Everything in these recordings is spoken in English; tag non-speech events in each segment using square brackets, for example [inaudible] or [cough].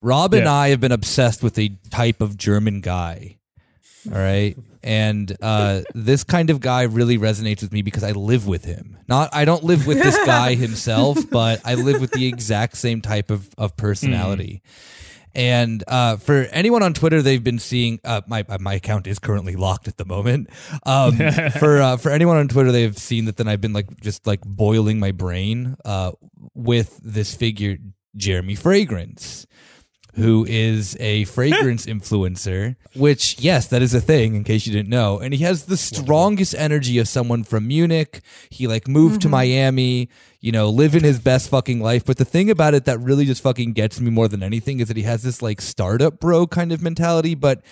Rob and Yeah. I have been obsessed with a type of German guy. All right. And uh, this kind of guy really resonates with me because I live with him. Not I don't live with this guy [laughs] himself, but I live with the exact same type of, of personality. And uh, for anyone on Twitter, they've been seeing uh, my my account is currently locked at the moment. Um, [laughs] for uh, for anyone on Twitter, they've seen that. Then I've been like just like boiling my brain uh, with this figure, Jeremy Fragrance, who is a fragrance [laughs] influencer. Which yes, that is a thing. In case you didn't know, and he has the strongest energy of someone from Munich. He like moved to mm-hmm. Miami you know, living his best fucking life. But the thing about it that really just fucking gets me more than anything is that he has this like startup bro kind of mentality, but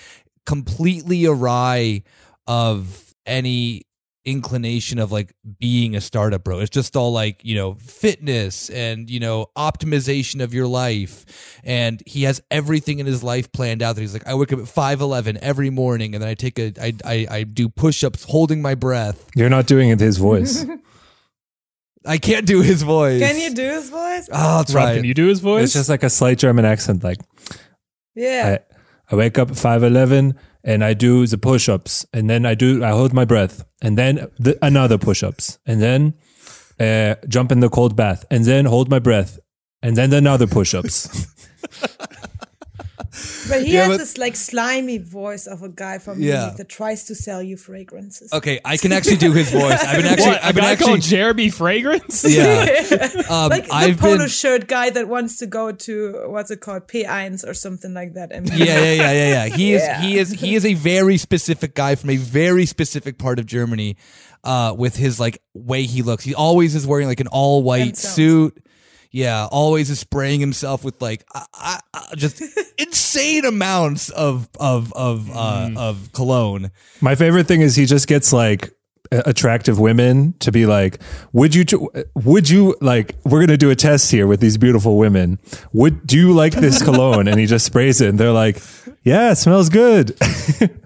completely awry of any inclination of like being a startup bro. It's just all like, you know, fitness and, you know, optimization of your life. And he has everything in his life planned out that he's like, I wake up at 5'11 every morning and then I take a, I, I, I do push ups holding my breath. You're not doing it his voice. [laughs] I can't do his voice. Can you do his voice? Oh, I'll try. Rob, can you do his voice? it's just like a slight German accent. Like Yeah. I, I wake up at five eleven and I do the push ups, and then I do I hold my breath, and then the, another push ups, and then uh, jump in the cold bath, and then hold my breath, and then another push ups. [laughs] But he Yeah, has but- this like slimy voice of a guy from Yeah. Munich that tries to sell you fragrances. Okay, I can actually do his voice. I've been actually, what? A I've been guy actually, called Jeremy Fragrance? yeah. [laughs] Um, like the I've polo been, shirt guy that wants to go to what's it called, P1 or something like that. in yeah, yeah, yeah, yeah, yeah. He is, Yeah. he is, he is a very specific guy from a very specific part of Germany. Uh, with his like way he looks, he always is wearing like an all white suit. Yeah, always is spraying himself with like I, uh, uh, just insane amounts of of of uh, of cologne. my favorite thing is he just gets like attractive women to be like would you would you like we're gonna do a test here with these beautiful women. Would do you like this cologne? And he just sprays it and they're like yeah it smells good [laughs]